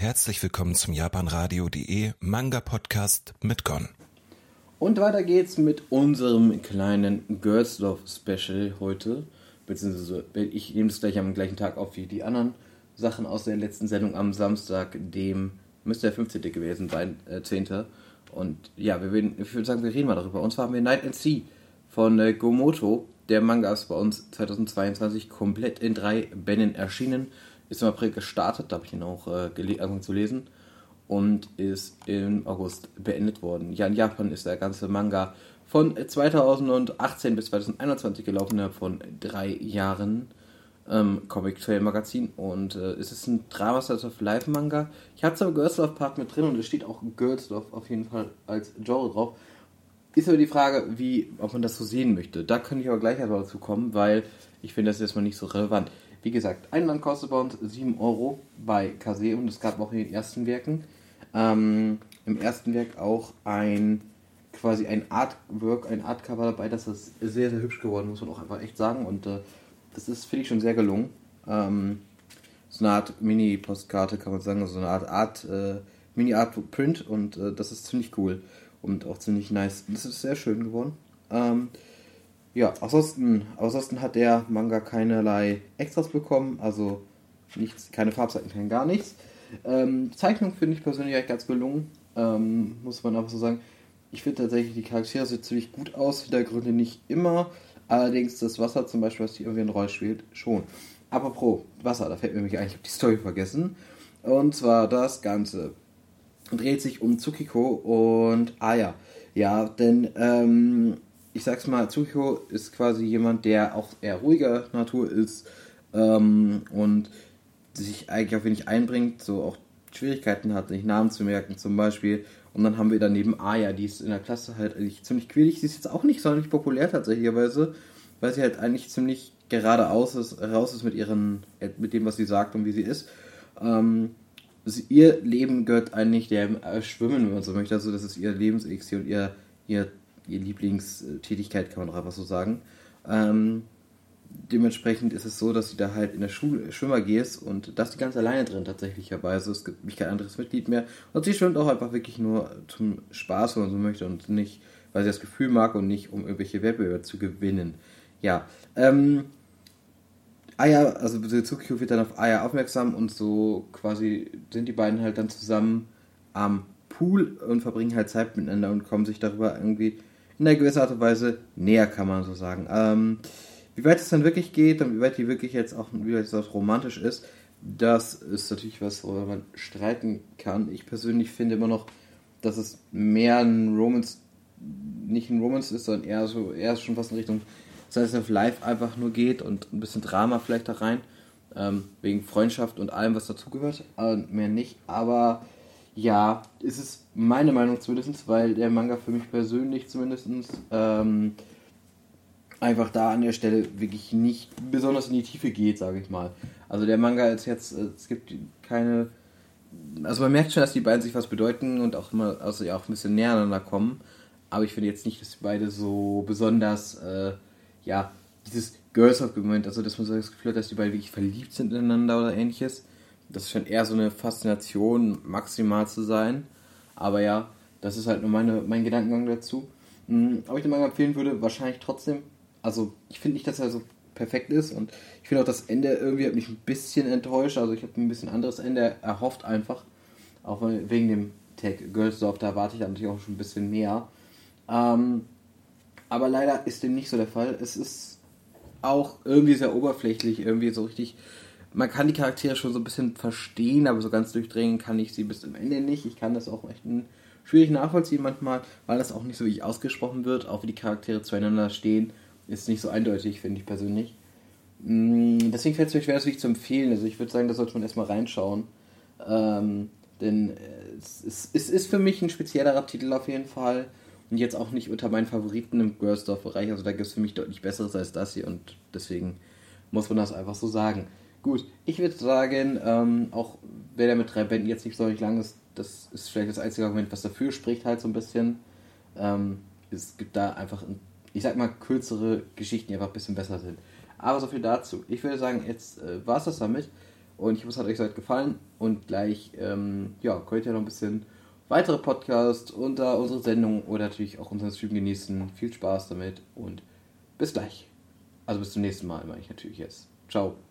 Herzlich willkommen zum japanradio.de Manga Podcast mit Gon. Und weiter geht's mit unserem kleinen Girls Love Special heute. Beziehungsweise ich nehme das gleich am gleichen Tag auf wie die anderen Sachen aus der letzten Sendung am Samstag, dem müsste der 15. gewesen sein, äh, 10. Und ja, wir werden, ich würde sagen, wir reden mal darüber. Und zwar haben wir Night and Sea von äh, Gomoto. Der Manga ist bei uns 2022 komplett in drei Bänden erschienen. Ist im April gestartet, da habe ich ihn auch äh, angefangen zu lesen. Und ist im August beendet worden. Ja, in Japan ist der ganze Manga von 2018 bis 2021 gelaufen, innerhalb von drei Jahren. Ähm, Comic Trail Magazin und äh, es ist ein Drama Slice of Life Manga. Ich habe zwar Girls Love Part mit drin und es steht auch Girls Love auf jeden Fall als Genre drauf. Ist aber die Frage, wie, ob man das so sehen möchte. Da könnte ich aber gleich dazu kommen, weil ich finde das erstmal nicht so relevant. Wie gesagt, ein Land kostet bei uns 7 Euro bei Kase und es gab auch in den ersten Werken. Ähm, Im ersten Werk auch ein quasi ein Artwork, ein Artcover dabei. Das ist sehr, sehr hübsch geworden, muss man auch einfach echt sagen. Und äh, das ist, finde ich, schon sehr gelungen. Ähm, so eine Art Mini-Postkarte, kann man sagen, so eine Art Art, äh, Mini-Art-Print und äh, das ist ziemlich cool und auch ziemlich nice. Das ist sehr schön geworden. Ähm, ja, ansonsten, ansonsten hat der Manga keinerlei Extras bekommen, also nichts, keine Farbseiten, kein gar nichts. Ähm, Zeichnung finde ich persönlich echt ganz gelungen, ähm, muss man einfach so sagen. Ich finde tatsächlich, die Charaktere sehen ziemlich gut aus, Hintergründe nicht immer, allerdings das Wasser zum Beispiel, was hier irgendwie eine Rolle spielt, schon. Apropos Wasser, da fällt mir nämlich eigentlich, die Story vergessen. Und zwar das Ganze dreht sich um Tsukiko und Aya. Ja, denn ähm, ich sag's mal, Tsukiko ist quasi jemand, der auch eher ruhiger Natur ist ähm, und sich eigentlich auch wenig einbringt, so auch Schwierigkeiten hat, sich Namen zu merken zum Beispiel. Und dann haben wir daneben Aya, die ist in der Klasse halt eigentlich ziemlich quälig. Sie ist jetzt auch nicht sonderlich populär tatsächlicherweise, weil sie halt eigentlich ziemlich geradeaus ist, raus ist mit ihren, mit dem, was sie sagt und wie sie ist. Ähm, also ihr Leben gehört eigentlich dem Schwimmen, wenn man so möchte. Also das ist ihr Lebenselixier und ihr, ihr Lieblingstätigkeit, kann man doch einfach so sagen. Ähm, dementsprechend ist es so, dass sie da halt in der Schule Schwimmer gehst und das die ganz alleine drin tatsächlicherweise. Es gibt mich kein anderes Mitglied mehr. Und sie schwimmt auch einfach wirklich nur zum Spaß, wenn man so möchte, und nicht, weil sie das Gefühl mag und nicht, um irgendwelche Wettbewerbe zu gewinnen. Ja, ähm, Aya, also Tsukio wird dann auf Aya aufmerksam und so quasi sind die beiden halt dann zusammen am Pool und verbringen halt Zeit miteinander und kommen sich darüber irgendwie in einer gewissen Art und Weise näher, kann man so sagen. Ähm, wie weit es dann wirklich geht und wie weit die wirklich jetzt auch, wie weit es romantisch ist, das ist natürlich was, worüber man streiten kann. Ich persönlich finde immer noch, dass es mehr ein Romance, nicht ein Romance ist, sondern eher so, eher schon fast in Richtung Slice of Life einfach nur geht und ein bisschen Drama vielleicht da rein. Ähm, wegen Freundschaft und allem, was dazugehört. Äh, mehr nicht. Aber ja, ist es meine Meinung zumindest, weil der Manga für mich persönlich zumindest ähm, einfach da an der Stelle wirklich nicht besonders in die Tiefe geht, sage ich mal. Also der Manga ist jetzt, äh, es gibt keine. Also man merkt schon, dass die beiden sich was bedeuten und auch immer, also ja auch ein bisschen näher aneinander kommen. Aber ich finde jetzt nicht, dass die beide so besonders äh, ja, dieses Girls of Moment, also dass man so das Gefühl hat, dass die beide wirklich verliebt sind ineinander oder ähnliches. Das scheint eher so eine Faszination maximal zu sein. Aber ja, das ist halt nur meine, mein Gedankengang dazu. Mhm, ob ich den Manga empfehlen würde, wahrscheinlich trotzdem. Also, ich finde nicht, dass er so perfekt ist und ich finde auch das Ende irgendwie hat mich ein bisschen enttäuscht. Also, ich habe ein bisschen anderes Ende erhofft einfach. Auch wegen dem Tag Girls Love, da erwarte ich natürlich auch schon ein bisschen mehr. Ähm, aber leider ist dem nicht so der Fall. Es ist auch irgendwie sehr oberflächlich, irgendwie so richtig. Man kann die Charaktere schon so ein bisschen verstehen, aber so ganz durchdringen kann ich sie bis zum Ende nicht. Ich kann das auch echt schwierig nachvollziehen manchmal, weil das auch nicht so wie ausgesprochen wird. Auch wie die Charaktere zueinander stehen, ist nicht so eindeutig, finde ich persönlich. Mm, deswegen fällt es mir schwer, das wirklich zu empfehlen. Also ich würde sagen, da sollte man erstmal reinschauen. Ähm, denn es ist, es ist für mich ein speziellerer Titel auf jeden Fall. Und jetzt auch nicht unter meinen Favoriten im Girlsdorf-Bereich. Also da gibt es für mich deutlich besseres als das hier und deswegen muss man das einfach so sagen. Gut, ich würde sagen, ähm, auch wer der mit drei Bänden jetzt nicht so lang ist, das ist vielleicht das einzige Argument, was dafür spricht, halt so ein bisschen. Ähm, es gibt da einfach, ich sag mal, kürzere Geschichten, die einfach ein bisschen besser sind. Aber so viel dazu. Ich würde sagen, jetzt äh, war es das damit. Und ich hoffe, es hat euch soweit gefallen. Und gleich ähm, ja, könnt ihr noch ein bisschen weitere Podcasts unter unsere Sendung oder natürlich auch unseren Stream genießen. Viel Spaß damit und bis gleich. Also bis zum nächsten Mal, meine ich natürlich jetzt. Ciao.